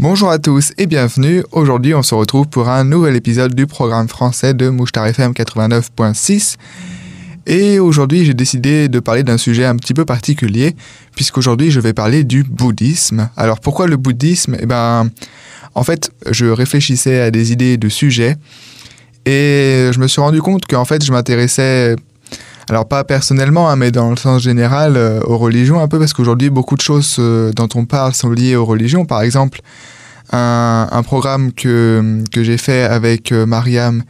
Bonjour à tous et bienvenue. Aujourd'hui, on se retrouve pour un nouvel épisode du programme français de Mouchtar FM 89.6. Et aujourd'hui, j'ai décidé de parler d'un sujet un petit peu particulier, puisqu'aujourd'hui, je vais parler du bouddhisme. Alors, pourquoi le bouddhisme? Eh ben, en fait, je réfléchissais à des idées de sujets et je me suis rendu compte qu'en fait, je m'intéressais alors pas personnellement, hein, mais dans le sens général, euh, aux religions un peu, parce qu'aujourd'hui, beaucoup de choses euh, dont on parle sont liées aux religions. Par exemple, un, programme que, que j'ai fait avec euh, Mariam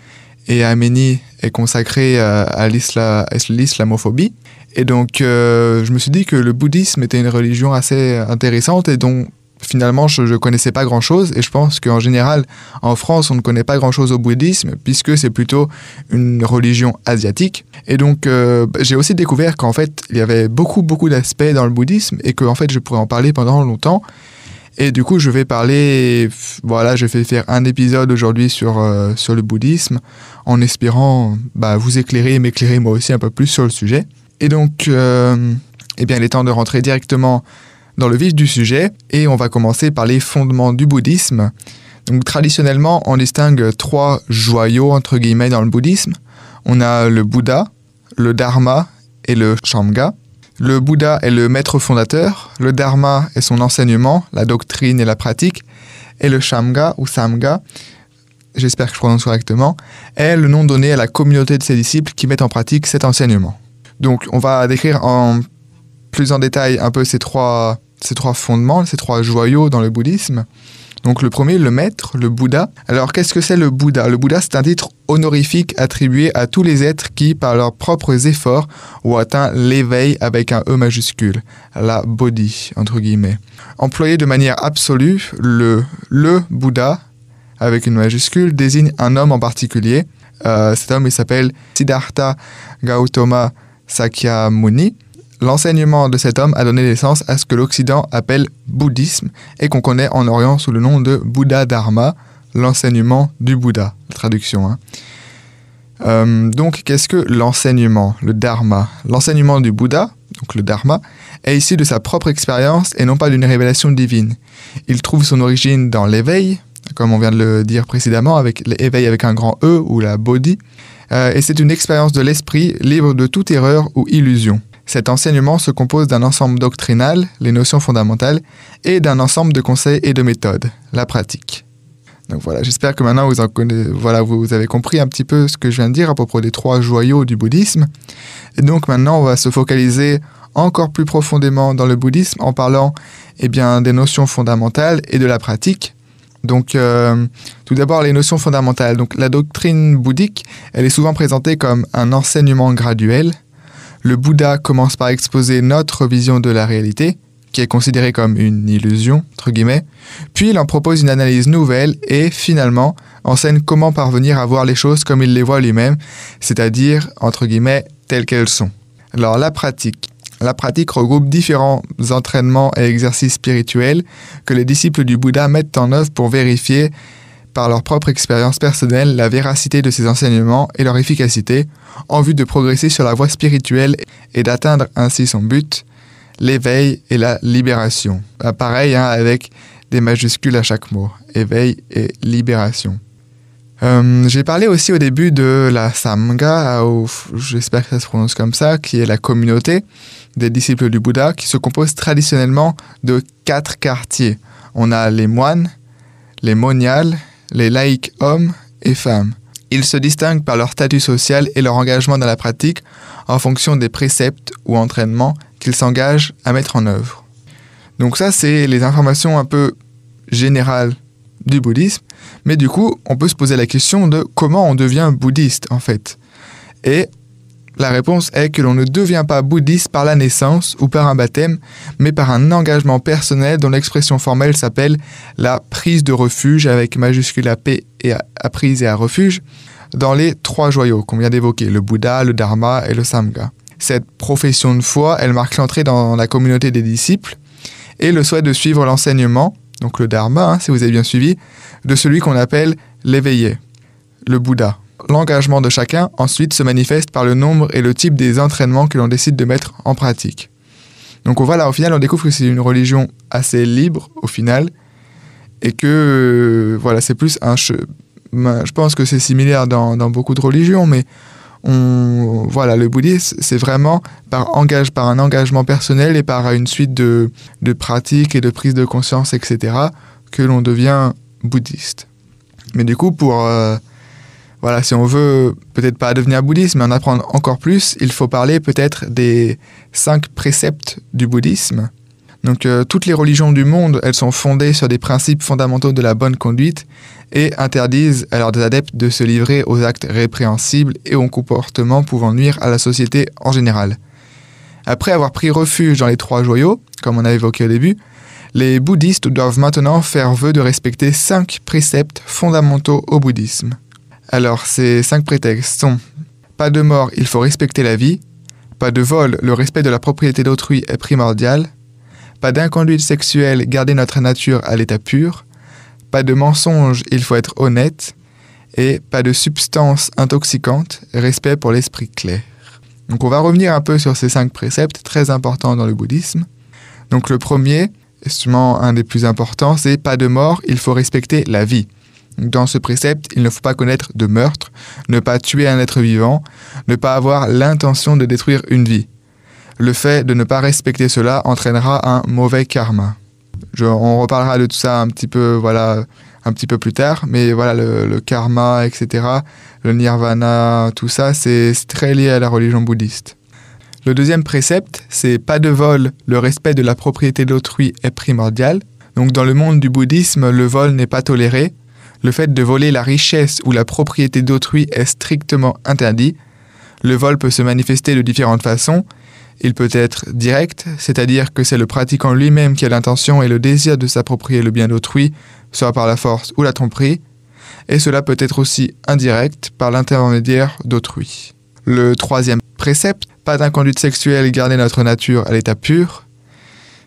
et Aménie est consacré à l'islamophobie. Et donc, je me suis dit que le bouddhisme était une religion assez intéressante et dont finalement, je ne connaissais pas grand-chose et je pense qu'en général, en France, on ne connaît pas grand-chose au bouddhisme puisque c'est plutôt une religion asiatique. Et donc, euh, j'ai aussi découvert qu'en fait, il y avait beaucoup, beaucoup d'aspects dans le bouddhisme et qu'en fait, je pourrais en parler pendant longtemps. Et du coup, je vais parler, voilà, je vais faire un épisode aujourd'hui sur, euh, sur le bouddhisme en espérant bah, vous éclairer et m'éclairer moi aussi un peu plus sur le sujet. Et donc, euh, eh bien, il est temps de rentrer directement dans le vif du sujet et on va commencer par les fondements du bouddhisme. Donc traditionnellement, on distingue trois joyaux entre guillemets dans le bouddhisme. On a le Bouddha, le Dharma et le Shamga. Le Bouddha est le maître fondateur, le Dharma est son enseignement, la doctrine et la pratique, et le Shamga ou Samga, j'espère que je prononce correctement, est le nom donné à la communauté de ses disciples qui mettent en pratique cet enseignement. Donc on va décrire en plus en détail un peu ces trois ces trois fondements, ces trois joyaux dans le bouddhisme. Donc le premier, le maître, le Bouddha. Alors qu'est-ce que c'est le Bouddha? Le Bouddha, c'est un titre honorifique attribué à tous les êtres qui, par leurs propres efforts, ont atteint l'éveil avec un E majuscule, la Bodhi, entre guillemets. Employé de manière absolue, le, le Bouddha, avec une majuscule, désigne un homme en particulier. Euh, cet homme, il s'appelle Siddhartha Gautama Sakyamuni. L'enseignement de cet homme a donné naissance à ce que l'Occident appelle bouddhisme et qu'on connaît en Orient sous le nom de Bouddha Dharma, l'enseignement du Bouddha. Hein. Euh, donc, qu'est-ce que l'enseignement, le Dharma? L'enseignement du Bouddha, donc le Dharma, est issu de sa propre expérience et non pas d'une révélation divine. Il trouve son origine dans l'éveil, comme on vient de le dire précédemment, avec l'éveil avec un grand E ou la Bodhi, euh, et c'est une expérience de l'esprit libre de toute erreur ou illusion. Cet enseignement se compose d'un ensemble doctrinal, les notions fondamentales, et d'un ensemble de conseils et de méthodes, la pratique. Donc voilà, j'espère que maintenant vous, avez compris un petit peu ce que je viens de dire à propos des trois joyaux du bouddhisme. Et donc maintenant, on va se focaliser encore plus profondément dans le bouddhisme en parlant eh bien, des notions fondamentales et de la pratique. Donc, euh, tout d'abord, les notions fondamentales. Donc, la doctrine bouddhique, elle est souvent présentée comme un enseignement graduel le Bouddha commence par exposer notre vision de la réalité, qui est considérée comme une illusion, entre guillemets, puis il en propose une analyse nouvelle et, finalement, enseigne comment parvenir à voir les choses comme il les voit lui-même, c'est-à-dire, entre guillemets, telles qu'elles sont. Alors la pratique. La pratique regroupe différents entraînements et exercices spirituels que les disciples du Bouddha mettent en œuvre pour vérifier par leur propre expérience personnelle la véracité de ces enseignements et leur efficacité, en vue de progresser sur la voie spirituelle et d'atteindre ainsi son but, l'éveil et la libération. Ah, pareil, hein, avec des majuscules à chaque mot, éveil et libération. Euh, j'ai parlé aussi au début de la Samga, j'espère que ça se prononce comme ça, qui est la communauté des disciples du Bouddha, qui se compose traditionnellement de quatre quartiers. On a les moines, les moniales, les laïcs hommes et femmes. Ils se distinguent par leur statut social et leur engagement dans la pratique en fonction des préceptes ou entraînements qu'ils s'engagent à mettre en œuvre. Donc ça, c'est les informations un peu générales du bouddhisme, mais du coup, on peut se poser la question de comment on devient bouddhiste en fait. Et la réponse est que l'on ne devient pas bouddhiste par la naissance ou par un baptême, mais par un engagement personnel dont l'expression formelle s'appelle la prise de refuge avec majuscule à P et à, prise et à refuge dans les trois joyaux qu'on vient d'évoquer, le Bouddha, le Dharma et le Samga. Cette profession de foi, elle marque l'entrée dans la communauté des disciples et le souhait de suivre l'enseignement, donc le Dharma, hein, si vous avez bien suivi, de celui qu'on appelle l'éveillé, le Bouddha. L'engagement de chacun ensuite se manifeste par le nombre et le type des entraînements que l'on décide de mettre en pratique. Donc voilà, au final, on découvre que c'est une religion assez libre, au final, et que voilà, c'est plus un. Je pense que c'est similaire dans, dans, beaucoup de religions, mais on, voilà, le bouddhisme, c'est vraiment par, engage, par un engagement personnel et par une suite de, de pratiques et de prise de conscience, etc., que l'on devient bouddhiste. Mais du coup, pour euh, voilà, si on veut peut-être pas devenir bouddhiste, mais en apprendre encore plus, il faut parler peut-être des cinq préceptes du bouddhisme. Donc euh, toutes les religions du monde, elles sont fondées sur des principes fondamentaux de la bonne conduite et interdisent à leurs adeptes de se livrer aux actes répréhensibles et aux comportements pouvant nuire à la société en général. Après avoir pris refuge dans les trois joyaux, comme on a évoqué au début, les bouddhistes doivent maintenant faire vœu de respecter cinq préceptes fondamentaux au bouddhisme. Alors ces cinq prétextes sont pas de mort, il faut respecter la vie, pas de vol, le respect de la propriété d'autrui est primordial, pas d'inconduite sexuelle, garder notre nature à l'état pur. Pas de mensonge, il faut être honnête. Et pas de substance intoxicante, respect pour l'esprit clair. Donc on va revenir un peu sur ces cinq préceptes très importants dans le bouddhisme. Donc le premier, sûrement un des plus importants, c'est pas de mort, il faut respecter la vie. Dans ce précepte, il ne faut pas connaître de meurtre, ne pas tuer un être vivant, ne pas avoir l'intention de détruire une vie le fait de ne pas respecter cela entraînera un mauvais karma. on reparlera de tout ça un petit peu, voilà, un petit peu plus tard, mais voilà, le, karma, etc., le nirvana, tout ça, c'est très lié à la religion bouddhiste. Le deuxième précepte, c'est pas de vol, le respect de la propriété d'autrui est primordial. Donc dans le monde du bouddhisme, le vol n'est pas toléré. Le fait de voler la richesse ou la propriété d'autrui est strictement interdit. Le vol peut se manifester de différentes façons, il peut être direct, c'est-à-dire que c'est le pratiquant lui-même qui a l'intention et le désir de s'approprier le bien d'autrui, soit par la force ou la tromperie, et cela peut être aussi indirect par l'intermédiaire d'autrui. Le troisième précepte, pas d'inconduite sexuelle, garder notre nature à l'état pur,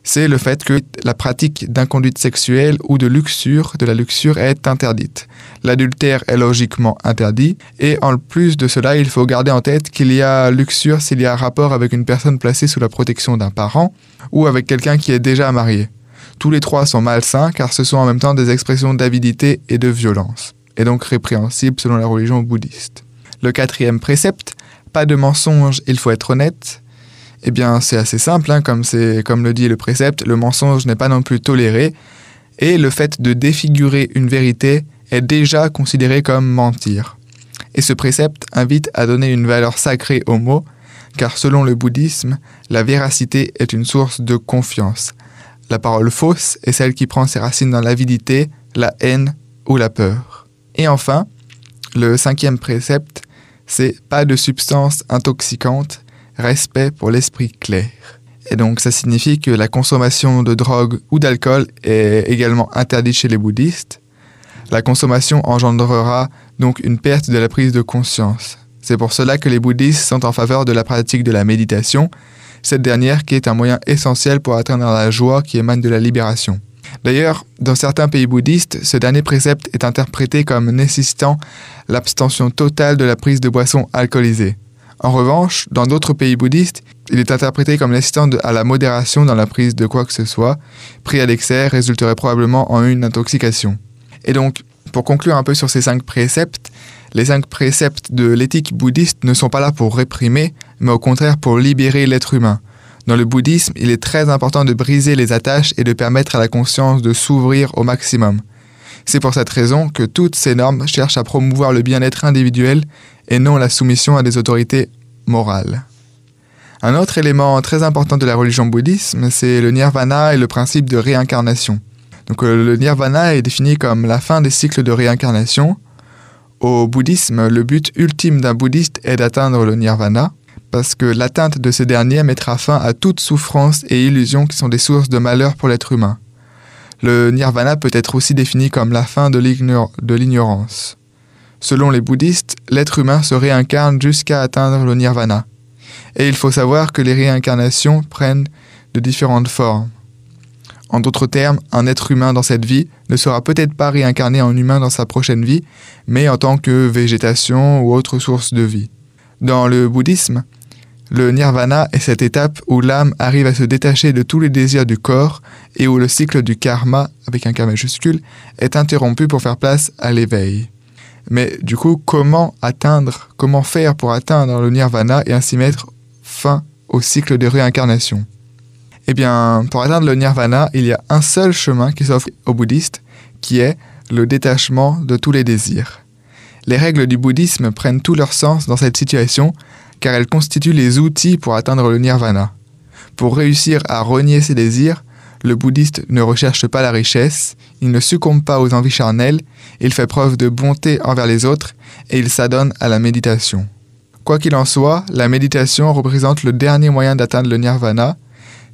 c'est le fait que la pratique d'inconduite sexuelle ou de luxure, de la luxure, est interdite. L'adultère est logiquement interdit, et en plus de cela, il faut garder en tête qu'il y a luxure s'il y a rapport avec une personne placée sous la protection d'un parent ou avec quelqu'un qui est déjà marié. Tous les trois sont malsains car ce sont en même temps des expressions d'avidité et de violence, et donc répréhensibles selon la religion bouddhiste. Le quatrième précepte, pas de mensonge, il faut être honnête, eh bien, c'est assez simple, hein, comme, comme le dit le précepte, le mensonge n'est pas non plus toléré, et le fait de défigurer une vérité est déjà considéré comme mentir. Et ce précepte invite à donner une valeur sacrée aux mots, car selon le bouddhisme, la véracité est une source de confiance. La parole fausse est celle qui prend ses racines dans l'avidité, la haine ou la peur. Et enfin, le cinquième précepte, c'est pas de substances intoxicantes respect pour l'esprit clair. Et donc ça signifie que la consommation de drogue ou d'alcool est également interdite chez les bouddhistes. La consommation engendrera donc une perte de la prise de conscience. C'est pour cela que les bouddhistes sont en faveur de la pratique de la méditation, cette dernière qui est un moyen essentiel pour atteindre la joie qui émane de la libération. D'ailleurs, dans certains pays bouddhistes, ce dernier précepte est interprété comme nécessitant l'abstention totale de la prise de boissons alcoolisées. En revanche, dans d'autres pays bouddhistes, il est interprété comme l'assistant à la modération dans la prise de quoi que ce soit. Pris à l'excès résulterait probablement en une intoxication. Et donc, pour conclure un peu sur ces cinq préceptes, les cinq préceptes de l'éthique bouddhiste ne sont pas là pour réprimer, mais au contraire pour libérer l'être humain. Dans le bouddhisme, il est très important de briser les attaches et de permettre à la conscience de s'ouvrir au maximum. C'est pour cette raison que toutes ces normes cherchent à promouvoir le bien-être individuel et non la soumission à des autorités morales. Un autre élément très important de la religion bouddhisme, c'est le nirvana et le principe de réincarnation. Euh, le nirvana est défini comme la fin des cycles de réincarnation. Au bouddhisme, le but ultime d'un bouddhiste est d'atteindre le nirvana, parce que l'atteinte de ce dernier mettra fin à toute souffrance et illusion qui sont des sources de malheur pour l'être humain. Le nirvana peut être aussi défini comme la fin de l'ignorance. Selon les bouddhistes, l'être humain se réincarne jusqu'à atteindre le nirvana. Et il faut savoir que les réincarnations prennent de différentes formes. En d'autres termes, un être humain dans cette vie ne sera peut-être pas réincarné en humain dans sa prochaine vie, mais en tant que végétation ou autre source de vie. Dans le bouddhisme, le nirvana est cette étape où l'âme arrive à se détacher de tous les désirs du corps et où le cycle du karma, avec un K majuscule, est interrompu pour faire place à l'éveil. Mais du coup, comment atteindre, comment faire pour atteindre le nirvana et ainsi mettre fin au cycle de réincarnation? Eh bien, pour atteindre le nirvana, il y a un seul chemin qui s'offre aux bouddhistes, qui est le détachement de tous les désirs. Les règles du bouddhisme prennent tout leur sens dans cette situation, car elles constituent les outils pour atteindre le nirvana. Pour réussir à renier ses désirs, le bouddhiste ne recherche pas la richesse, il ne succombe pas aux envies charnelles, il fait preuve de bonté envers les autres et il s'adonne à la méditation. Quoi qu'il en soit, la méditation représente le dernier moyen d'atteindre le nirvana,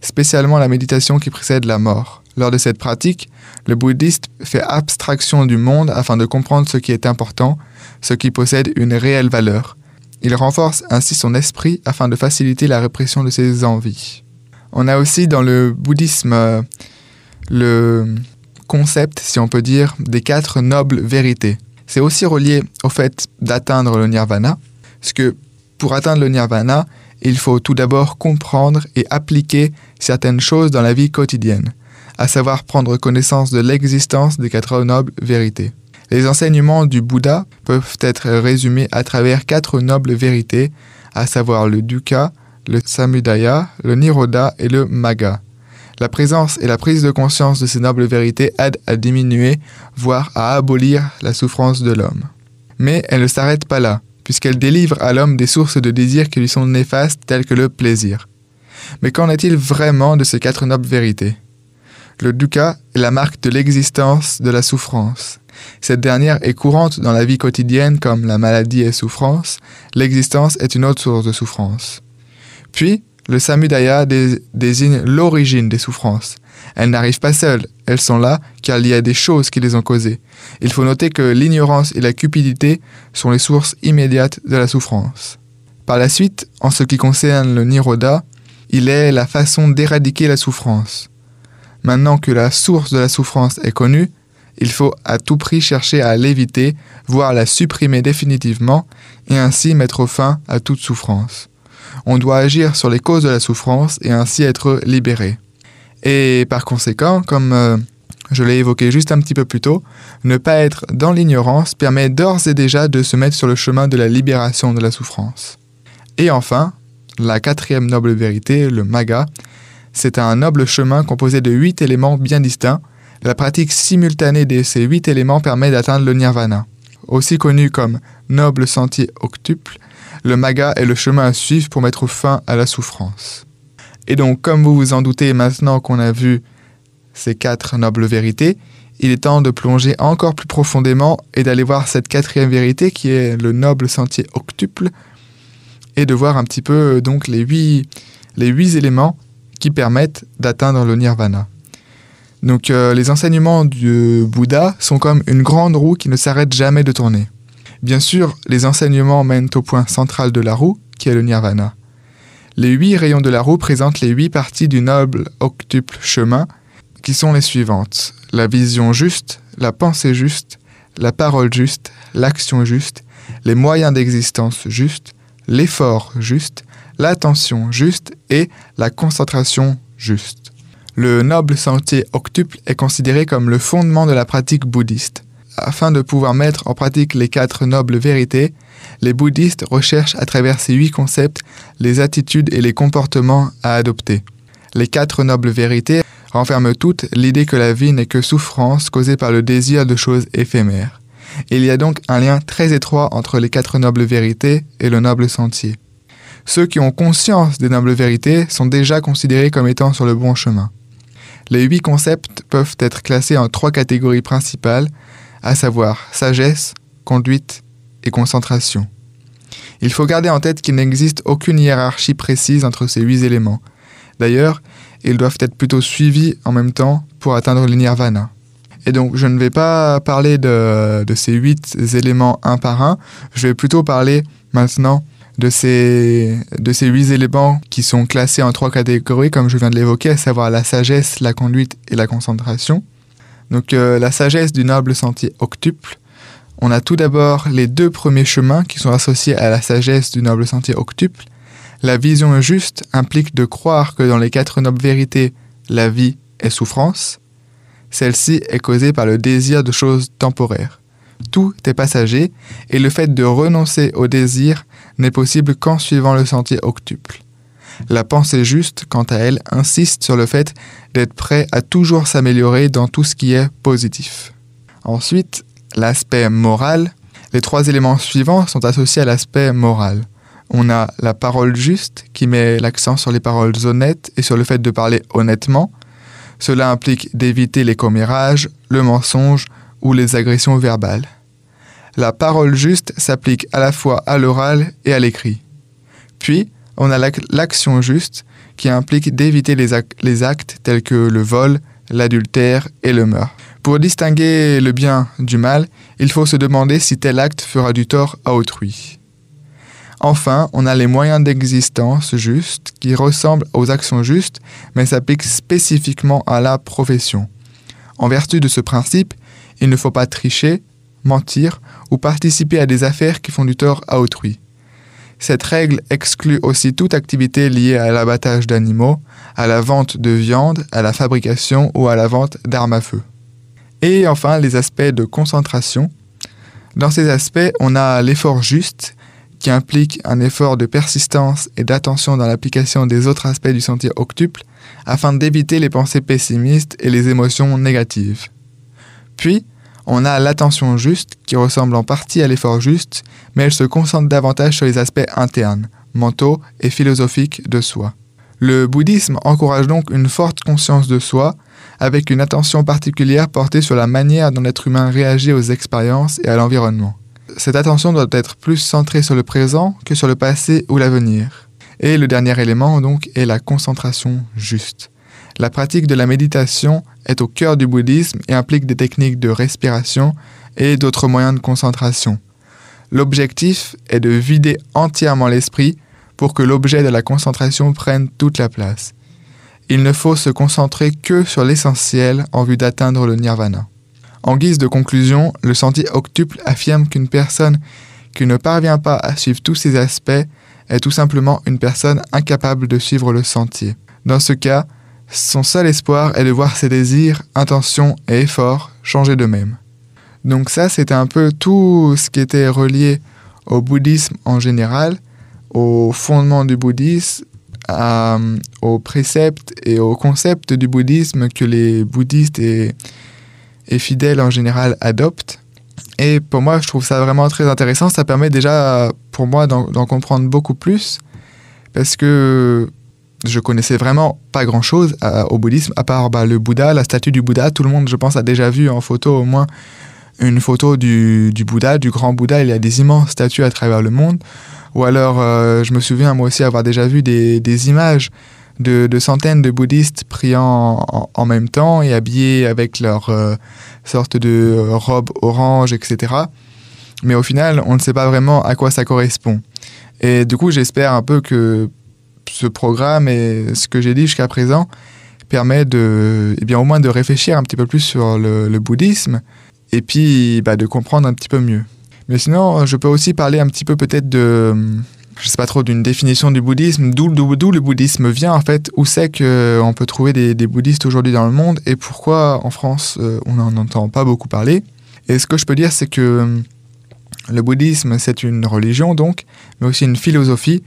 spécialement la méditation qui précède la mort. Lors de cette pratique, le bouddhiste fait abstraction du monde afin de comprendre ce qui est important, ce qui possède une réelle valeur. Il renforce ainsi son esprit afin de faciliter la répression de ses envies. On a aussi dans le bouddhisme euh, le concept, si on peut dire, des quatre nobles vérités. C'est aussi relié au fait d'atteindre le nirvana, parce que pour atteindre le nirvana, il faut tout d'abord comprendre et appliquer certaines choses dans la vie quotidienne, à savoir prendre connaissance de l'existence des quatre nobles vérités. Les enseignements du Bouddha peuvent être résumés à travers quatre nobles vérités, à savoir le dukkha, le samudaya, le niroda et le magga. La présence et la prise de conscience de ces nobles vérités aident à diminuer, voire à abolir la souffrance de l'homme. Mais elle ne s'arrête pas là, puisqu'elle délivre à l'homme des sources de désir qui lui sont néfastes telles que le plaisir. Mais qu'en est-il vraiment de ces quatre nobles vérités? Le dukkha est la marque de l'existence de la souffrance. Cette dernière est courante dans la vie quotidienne comme la maladie et souffrance, l'existence est une autre source de souffrance. Puis, le samudaya désigne l'origine des souffrances. Elles n'arrivent pas seules, elles sont là car il y a des choses qui les ont causées. Il faut noter que l'ignorance et la cupidité sont les sources immédiates de la souffrance. Par la suite, en ce qui concerne le niroda, il est la façon d'éradiquer la souffrance. Maintenant que la source de la souffrance est connue, il faut à tout prix chercher à l'éviter, voire la supprimer définitivement, et ainsi mettre fin à toute souffrance on doit agir sur les causes de la souffrance et ainsi être libéré. Et par conséquent, comme euh, je l'ai évoqué juste un petit peu plus tôt, ne pas être dans l'ignorance permet d'ores et déjà de se mettre sur le chemin de la libération de la souffrance. Et enfin, la quatrième noble vérité, le maga, c'est un noble chemin composé de huit éléments bien distincts. La pratique simultanée de ces huit éléments permet d'atteindre le nirvana. Aussi connu comme noble sentier octuple, le maga est le chemin à suivre pour mettre fin à la souffrance. Et donc, comme vous vous en doutez maintenant qu'on a vu ces quatre nobles vérités, il est temps de plonger encore plus profondément et d'aller voir cette quatrième vérité qui est le noble sentier octuple et de voir un petit peu donc les huit, les huit éléments qui permettent d'atteindre le nirvana. Donc euh, les enseignements du Bouddha sont comme une grande roue qui ne s'arrête jamais de tourner. Bien sûr, les enseignements mènent au point central de la roue, qui est le nirvana. Les huit rayons de la roue présentent les huit parties du noble octuple chemin, qui sont les suivantes. La vision juste, la pensée juste, la parole juste, l'action juste, les moyens d'existence justes, l'effort juste, l'attention juste et la concentration juste. Le noble sentier octuple est considéré comme le fondement de la pratique bouddhiste. Afin de pouvoir mettre en pratique les quatre nobles vérités, les bouddhistes recherchent à travers ces huit concepts les attitudes et les comportements à adopter. Les quatre nobles vérités renferment toutes l'idée que la vie n'est que souffrance causée par le désir de choses éphémères. Il y a donc un lien très étroit entre les quatre nobles vérités et le noble sentier. Ceux qui ont conscience des nobles vérités sont déjà considérés comme étant sur le bon chemin. Les huit concepts peuvent être classés en trois catégories principales à savoir sagesse, conduite et concentration. Il faut garder en tête qu'il n'existe aucune hiérarchie précise entre ces huit éléments. D'ailleurs, ils doivent être plutôt suivis en même temps pour atteindre le nirvana. Et donc, je ne vais pas parler de, ces huit éléments un par un, je vais plutôt parler maintenant de ces, de ces huit éléments qui sont classés en trois catégories, comme je viens de l'évoquer, à savoir la sagesse, la conduite et la concentration. Donc euh, la sagesse du noble sentier octuple. On a tout d'abord les deux premiers chemins qui sont associés à la sagesse du noble sentier octuple. La vision juste implique de croire que dans les quatre nobles vérités, la vie est souffrance, celle-ci est causée par le désir de choses temporaires. Tout est passager et le fait de renoncer au désir n'est possible qu'en suivant le sentier octuple. La pensée juste, quant à elle, insiste sur le fait d'être prêt à toujours s'améliorer dans tout ce qui est positif. Ensuite, l'aspect moral. Les trois éléments suivants sont associés à l'aspect moral. On a la parole juste qui met l'accent sur les paroles honnêtes et sur le fait de parler honnêtement. Cela implique d'éviter les commérages, le mensonge ou les agressions verbales. La parole juste s'applique à la fois à l'oral et à l'écrit. Puis, on a l'action juste qui implique d'éviter les, actes tels que le vol, l'adultère et le meurtre. Pour distinguer le bien du mal, il faut se demander si tel acte fera du tort à autrui. Enfin, on a les moyens d'existence justes qui ressemblent aux actions justes, mais s'appliquent spécifiquement à la profession. En vertu de ce principe, il ne faut pas tricher, mentir ou participer à des affaires qui font du tort à autrui. Cette règle exclut aussi toute activité liée à l'abattage d'animaux, à la vente de viande, à la fabrication ou à la vente d'armes à feu. Et enfin, les aspects de concentration. Dans ces aspects, on a l'effort juste, qui implique un effort de persistance et d'attention dans l'application des autres aspects du sentier octuple, afin d'éviter les pensées pessimistes et les émotions négatives. Puis, on a l'attention juste, qui ressemble en partie à l'effort juste, mais elle se concentre davantage sur les aspects internes, mentaux et philosophiques de soi. Le bouddhisme encourage donc une forte conscience de soi, avec une attention particulière portée sur la manière dont l'être humain réagit aux expériences et à l'environnement. Cette attention doit être plus centrée sur le présent que sur le passé ou l'avenir. Et le dernier élément donc est la concentration juste. La pratique de la méditation est au cœur du bouddhisme et implique des techniques de respiration et d'autres moyens de concentration. L'objectif est de vider entièrement l'esprit pour que l'objet de la concentration prenne toute la place. Il ne faut se concentrer que sur l'essentiel en vue d'atteindre le nirvana. En guise de conclusion, le sentier octuple affirme qu'une personne qui ne parvient pas à suivre tous ces aspects est tout simplement une personne incapable de suivre le sentier. Dans ce cas, son seul espoir est de voir ses désirs, intentions et efforts changer d'eux-mêmes. Donc ça, c'était un peu tout ce qui était relié au bouddhisme en général, au fondement du bouddhisme, aux préceptes et aux concepts du bouddhisme que les bouddhistes et fidèles en général adoptent. Et pour moi, je trouve ça vraiment très intéressant. Ça permet déjà, pour moi, d'en comprendre beaucoup plus. Parce que je connaissais vraiment pas grand chose euh, au bouddhisme, à part bah, le Bouddha, la statue du Bouddha. Tout le monde, je pense, a déjà vu en photo au moins une photo du, Bouddha, du grand Bouddha. Il y a des immenses statues à travers le monde. Ou alors, euh, je me souviens moi aussi avoir déjà vu des, images de, centaines de bouddhistes priant en, en, même temps et habillés avec leur euh, sorte de robe orange, etc. Mais au final, on ne sait pas vraiment à quoi ça correspond. Et du coup, j'espère un peu que ce programme et ce que j'ai dit jusqu'à présent permet de, eh bien, au moins de réfléchir un petit peu plus sur le, bouddhisme et puis bah, de comprendre un petit peu mieux. Mais sinon, je peux aussi parler un petit peu peut-être de, je sais pas trop, d'une définition du bouddhisme, d'où le bouddhisme vient en fait, où c'est qu'on peut trouver des, bouddhistes aujourd'hui dans le monde et pourquoi en France euh, on n'en entend pas beaucoup parler. Et ce que je peux dire, c'est que le bouddhisme, c'est une religion donc, mais aussi une philosophie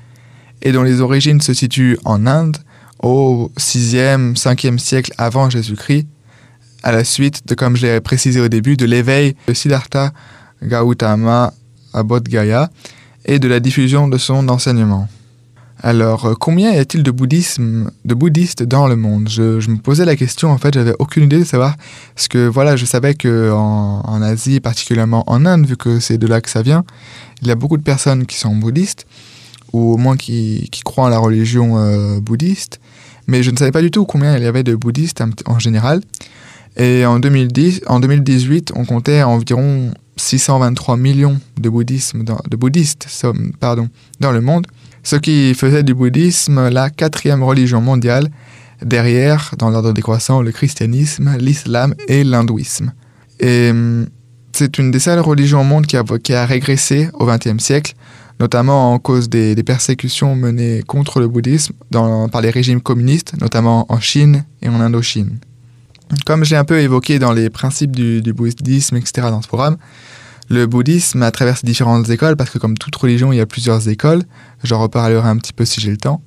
et dont les origines se situent en Inde au 6e, 5e siècle avant Jésus-Christ, à la suite de, comme je l'ai précisé au début, de l'éveil de Siddhartha Gautama à Bodh Gaya et de la diffusion de son enseignement. Alors, combien y a-t-il de, bouddhisme, de bouddhistes dans le monde? Je, je, me posais la question, en fait, j'avais aucune idée de savoir, parce que voilà, je savais qu'en en, en Asie, particulièrement en Inde, vu que c'est de là que ça vient, il y a beaucoup de personnes qui sont bouddhistes, ou au moins qui, qui croient en la religion euh, bouddhiste, mais je ne savais pas du tout combien il y avait de bouddhistes en général. Et en, 2010, en 2018, on comptait environ 623 millions de, bouddhisme de bouddhistes pardon, dans le monde, ce qui faisait du bouddhisme la quatrième religion mondiale, derrière, dans l'ordre décroissant, le christianisme, l'islam et l'hindouisme. Et hum, c'est une des seules religions au monde qui a, qui a régressé au XXe siècle, notamment en cause des, persécutions menées contre le bouddhisme par les régimes communistes, notamment en Chine et en Indochine. Comme j'ai un peu évoqué dans les principes du, du bouddhisme, etc., dans ce programme, le bouddhisme, à travers ses différentes écoles, parce que comme toute religion, il y a plusieurs écoles, j'en reparlerai un petit peu si j'ai le temps,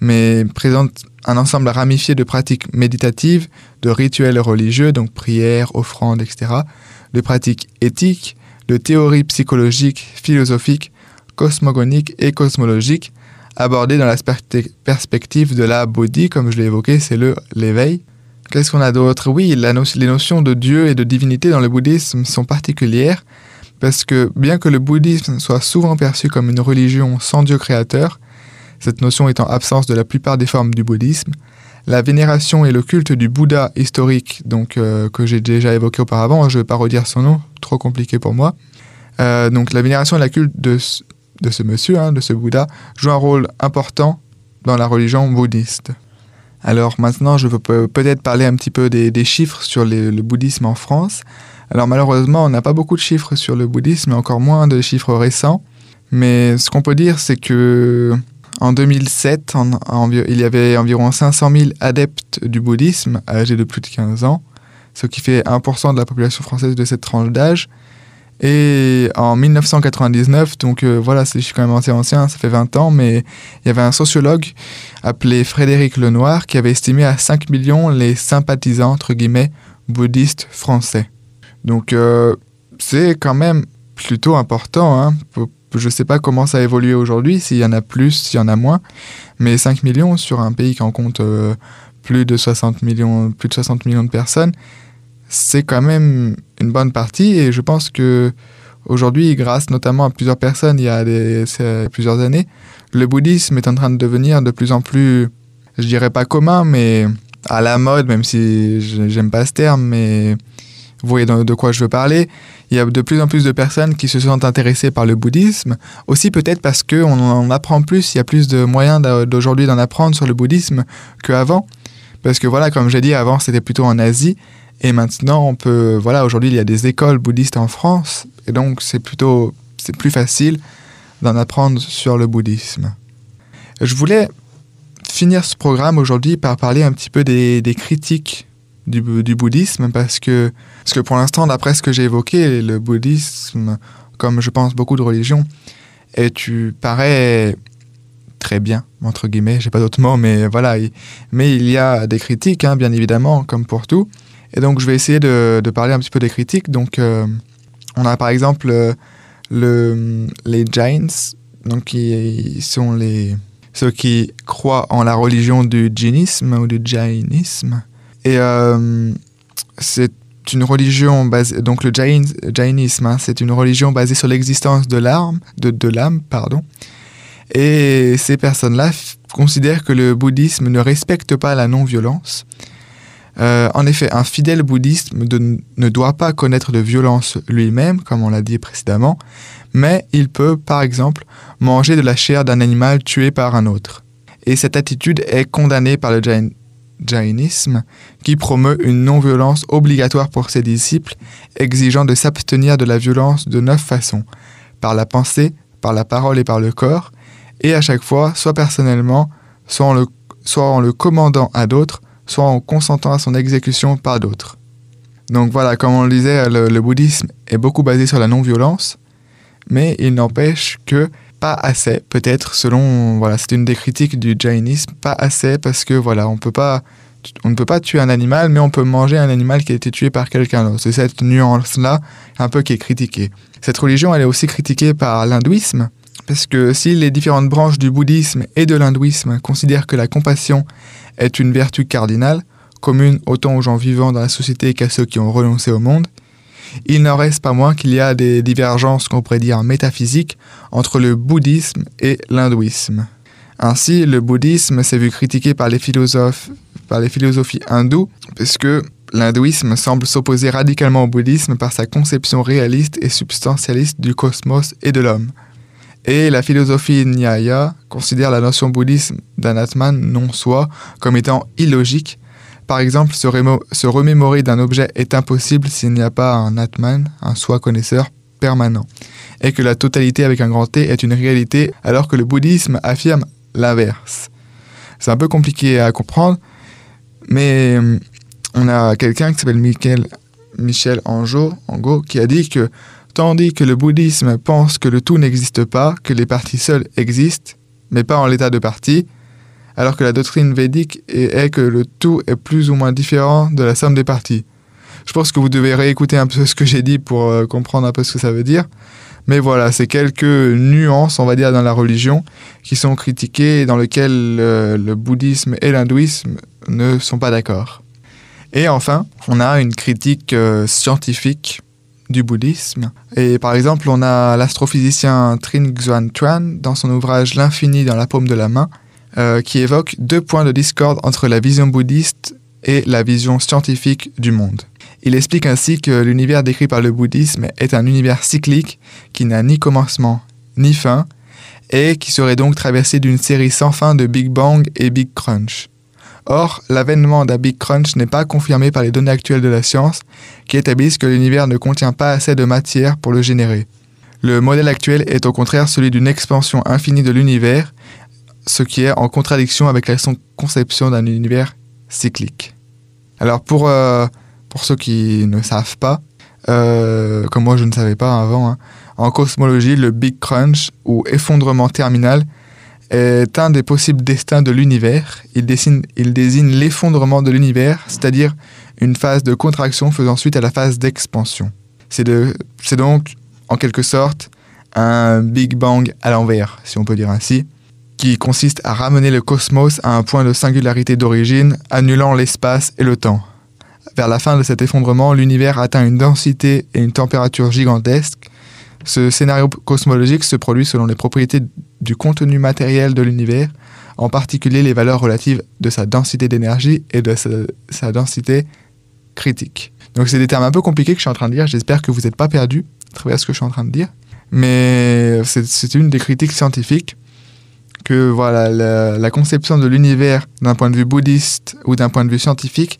mais présente un ensemble ramifié de pratiques méditatives, de rituels religieux, donc prières, offrandes, etc., de pratiques éthiques, de théories psychologiques, philosophiques, cosmogoniques et cosmologiques, abordées dans la perspective de la bodhi, comme je l'ai évoqué, c'est le l'éveil. Qu'est-ce qu'on a d'autre? Oui, les notions de Dieu et de divinité dans le bouddhisme sont particulières, parce que bien que le bouddhisme soit souvent perçu comme une religion sans Dieu créateur, cette notion étant absence de la plupart des formes du bouddhisme, la vénération et le culte du Bouddha historique, donc euh, que j'ai déjà évoqué auparavant, je ne vais pas redire son nom, trop compliqué pour moi. Euh, donc la vénération et le culte de, de ce monsieur, hein, de ce Bouddha, joue un rôle important dans la religion bouddhiste. Alors maintenant, je veux peut-être parler un petit peu des, chiffres sur le bouddhisme en France. Alors malheureusement, on n'a pas beaucoup de chiffres sur le bouddhisme, encore moins de chiffres récents. Mais ce qu'on peut dire, c'est que en 2007, il y avait environ 500 000 adeptes du bouddhisme âgés de plus de 15 ans, ce qui fait 1% de la population française de cette tranche d'âge. Et en 1999, donc euh, voilà, c'est quand même assez ancien, ça fait 20 ans, mais il y avait un sociologue appelé Frédéric Lenoir qui avait estimé à 5 millions les sympathisants, entre guillemets, bouddhistes français. Donc euh, c'est quand même plutôt important. Hein. Je ne sais pas comment ça a évolué aujourd'hui, s'il y en a plus, s'il y en a moins, mais 5 millions sur un pays qui en compte euh, plus, de 60 millions, plus de 60 millions de personnes, c'est quand même une bonne partie et je pense que aujourd'hui, grâce notamment à plusieurs personnes il y a plusieurs années, le bouddhisme est en train de devenir de plus en plus, je dirais pas commun, mais à la mode, même si j'aime pas ce terme, mais vous voyez de quoi je veux parler. Il y a de plus en plus de personnes qui se sont intéressées par le bouddhisme. Aussi peut-être parce qu'on en apprend plus, il y a plus de moyens d'aujourd'hui d'en apprendre sur le bouddhisme qu'avant. Parce que voilà, comme j'ai dit, avant c'était plutôt en Asie. Et maintenant, on peut, voilà, aujourd'hui, il y a des écoles bouddhistes en France, et donc c'est plutôt, c'est plus facile d'en apprendre sur le bouddhisme. Je voulais finir ce programme aujourd'hui par parler un petit peu des, critiques du, bouddhisme, parce que, parce que pour l'instant, d'après ce que j'ai évoqué, le bouddhisme, comme je pense beaucoup de religions, et tu parais très bien, entre guillemets, j'ai pas d'autres mots, mais voilà, mais il y a des critiques, hein, bien évidemment, comme pour tout. Et donc, je vais essayer de, parler un petit peu des critiques. Donc, euh, on a par exemple euh, le, les Jains, donc qui sont les, ceux qui croient en la religion du Jainisme ou du Jainisme. Et euh, c'est une religion basée, donc le Jain, Jainisme, hein, c'est une religion basée sur l'existence de l'âme, de l'âme, pardon. Et ces personnes-là considèrent que le bouddhisme ne respecte pas la non-violence euh, en effet, un fidèle bouddhiste ne doit pas connaître de violence lui-même, comme on l'a dit précédemment, mais il peut, par exemple, manger de la chair d'un animal tué par un autre. Et cette attitude est condamnée par le jainisme, qui promeut une non-violence obligatoire pour ses disciples, exigeant de s'abstenir de la violence de neuf façons, par la pensée, par la parole et par le corps, et à chaque fois, soit personnellement, soit en le commandant à d'autres, soit en consentant à son exécution par d'autres. Donc voilà, comme on le disait, le, bouddhisme est beaucoup basé sur la non-violence, mais il n'empêche que pas assez, peut-être, selon, voilà, c'est une des critiques du jainisme, pas assez parce que voilà, on peut pas, on ne peut pas tuer un animal, mais on peut manger un animal qui a été tué par quelqu'un d'autre. C'est cette nuance-là un peu qui est critiquée. Cette religion, elle est aussi critiquée par l'hindouisme, parce que si les différentes branches du bouddhisme et de l'hindouisme considèrent que la compassion est une vertu cardinale, commune autant aux gens vivants dans la société qu'à ceux qui ont renoncé au monde, il n'en reste pas moins qu'il y a des divergences qu'on pourrait dire métaphysiques entre le bouddhisme et l'hindouisme. Ainsi, le bouddhisme s'est vu critiqué par les philosophes, par les philosophies hindoues, puisque l'hindouisme semble s'opposer radicalement au bouddhisme par sa conception réaliste et substantialiste du cosmos et de l'homme. Et la philosophie Nyaya considère la notion bouddhiste d'un Atman non-soi comme étant illogique. Par exemple, se, remémorer d'un objet est impossible s'il n'y a pas un Atman, un soi connaisseur permanent. Et que la totalité avec un grand T est une réalité alors que le bouddhisme affirme l'inverse. C'est un peu compliqué à comprendre, mais on a quelqu'un qui s'appelle Michel, Michel Angot qui a dit que tandis que le bouddhisme pense que le tout n'existe pas, que les parties seules existent, mais pas en l'état de partie, alors que la doctrine védique est que le tout est plus ou moins différent de la somme des parties. Je pense que vous devez réécouter un peu ce que j'ai dit pour euh, comprendre un peu ce que ça veut dire. Mais voilà, c'est quelques nuances, on va dire, dans la religion qui sont critiquées et dans lesquelles euh, le bouddhisme et l'hindouisme ne sont pas d'accord. Et enfin, on a une critique euh, scientifique du bouddhisme. Et par exemple, on a l'astrophysicien Trin Xuan Tuan dans son ouvrage L'infini dans la paume de la main, euh, qui évoque deux points de discorde entre la vision bouddhiste et la vision scientifique du monde. Il explique ainsi que l'univers décrit par le bouddhisme est un univers cyclique qui n'a ni commencement ni fin et qui serait donc traversé d'une série sans fin de Big Bang et Big Crunch. Or, l'avènement d'un Big Crunch n'est pas confirmé par les données actuelles de la science, qui établissent que l'univers ne contient pas assez de matière pour le générer. Le modèle actuel est au contraire celui d'une expansion infinie de l'univers, ce qui est en contradiction avec la conception d'un univers cyclique. Alors pour, euh, pour ceux qui ne savent pas, euh, comme moi je ne savais pas avant, hein, en cosmologie, le Big Crunch ou effondrement terminal est un des possibles destins de l'univers. Il, il désigne l'effondrement de l'univers, c'est-à-dire une phase de contraction faisant suite à la phase d'expansion. C'est donc, en quelque sorte, un Big Bang à l'envers, si on peut dire ainsi, qui consiste à ramener le cosmos à un point de singularité d'origine, annulant l'espace et le temps. Vers la fin de cet effondrement, l'univers atteint une densité et une température gigantesques, ce scénario cosmologique se produit selon les propriétés du contenu matériel de l'univers, en particulier les valeurs relatives de sa densité d'énergie et de sa, densité critique. Donc c'est des termes un peu compliqués que je suis en train de dire, j'espère que vous n'êtes pas perdu à travers ce que je suis en train de dire, mais c'est une des critiques scientifiques que voilà la, la conception de l'univers d'un point de vue bouddhiste ou d'un point de vue scientifique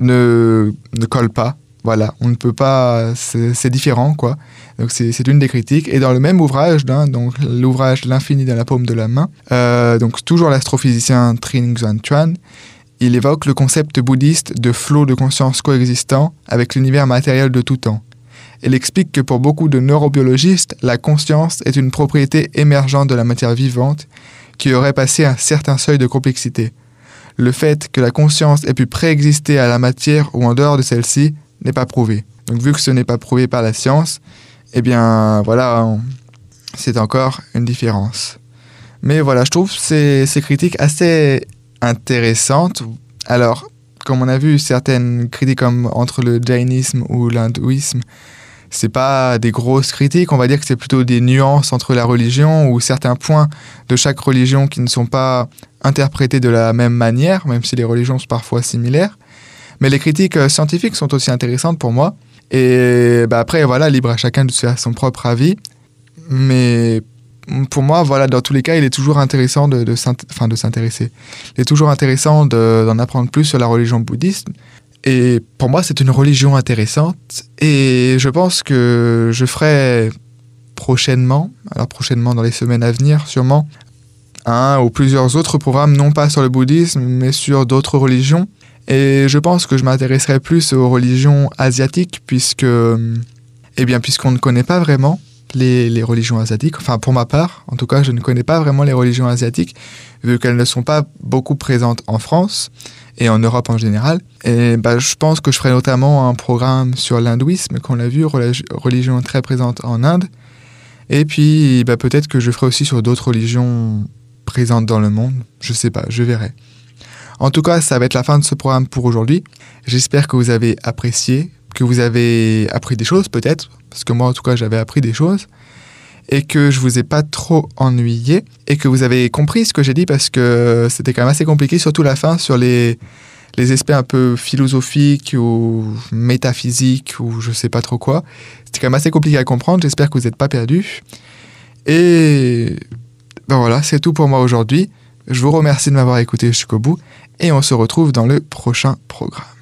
ne, ne colle pas voilà, on ne peut pas, c'est différent, quoi. Donc c'est une des critiques. Et dans le même ouvrage, hein, donc l'ouvrage L'infini dans la paume de la main, euh, donc toujours l'astrophysicien Trin Xuan Chuan, il évoque le concept bouddhiste de flot de conscience coexistant avec l'univers matériel de tout temps. Il explique que pour beaucoup de neurobiologistes, la conscience est une propriété émergente de la matière vivante qui aurait passé un certain seuil de complexité. Le fait que la conscience ait pu préexister à la matière ou en dehors de celle-ci n'est pas prouvé. Donc vu que ce n'est pas prouvé par la science, eh bien voilà, c'est encore une différence. Mais voilà, je trouve ces, critiques assez intéressantes. Alors, comme on a vu, certaines critiques comme entre le jainisme ou l'hindouisme, c'est pas des grosses critiques, on va dire que c'est plutôt des nuances entre la religion ou certains points de chaque religion qui ne sont pas interprétés de la même manière, même si les religions sont parfois similaires. Mais les critiques scientifiques sont aussi intéressantes pour moi. Et bah, après, voilà, libre à chacun de se faire son propre avis. Mais pour moi, voilà, dans tous les cas, il est toujours intéressant de, de s'intéresser. Il est toujours intéressant d'en apprendre plus sur la religion bouddhiste. Et pour moi, c'est une religion intéressante. Et je pense que je ferai prochainement, alors prochainement dans les semaines à venir, sûrement, un ou plusieurs autres programmes, non pas sur le bouddhisme, mais sur d'autres religions. Et je pense que je m'intéresserai plus aux religions asiatiques, puisque, eh bien, puisqu'on ne connaît pas vraiment les, religions asiatiques. Enfin, pour ma part, en tout cas, je ne connais pas vraiment les religions asiatiques, vu qu'elles ne sont pas beaucoup présentes en France et en Europe en général. Et bah, je pense que je ferai notamment un programme sur l'hindouisme, qu'on l'a vu, religion très présente en Inde. Et puis, bah, peut-être que je ferai aussi sur d'autres religions présentes dans le monde. Je sais pas, je verrai. En tout cas, ça va être la fin de ce programme pour aujourd'hui. J'espère que vous avez apprécié, que vous avez appris des choses peut-être, parce que moi en tout cas j'avais appris des choses, et que je vous ai pas trop ennuyé, et que vous avez compris ce que j'ai dit parce que c'était quand même assez compliqué, surtout la fin sur les, les aspects un peu philosophiques ou métaphysiques ou je sais pas trop quoi. C'était quand même assez compliqué à comprendre, j'espère que vous n'êtes pas perdu. Et ben voilà, c'est tout pour moi aujourd'hui. Je vous remercie de m'avoir écouté jusqu'au bout et on se retrouve dans le prochain programme.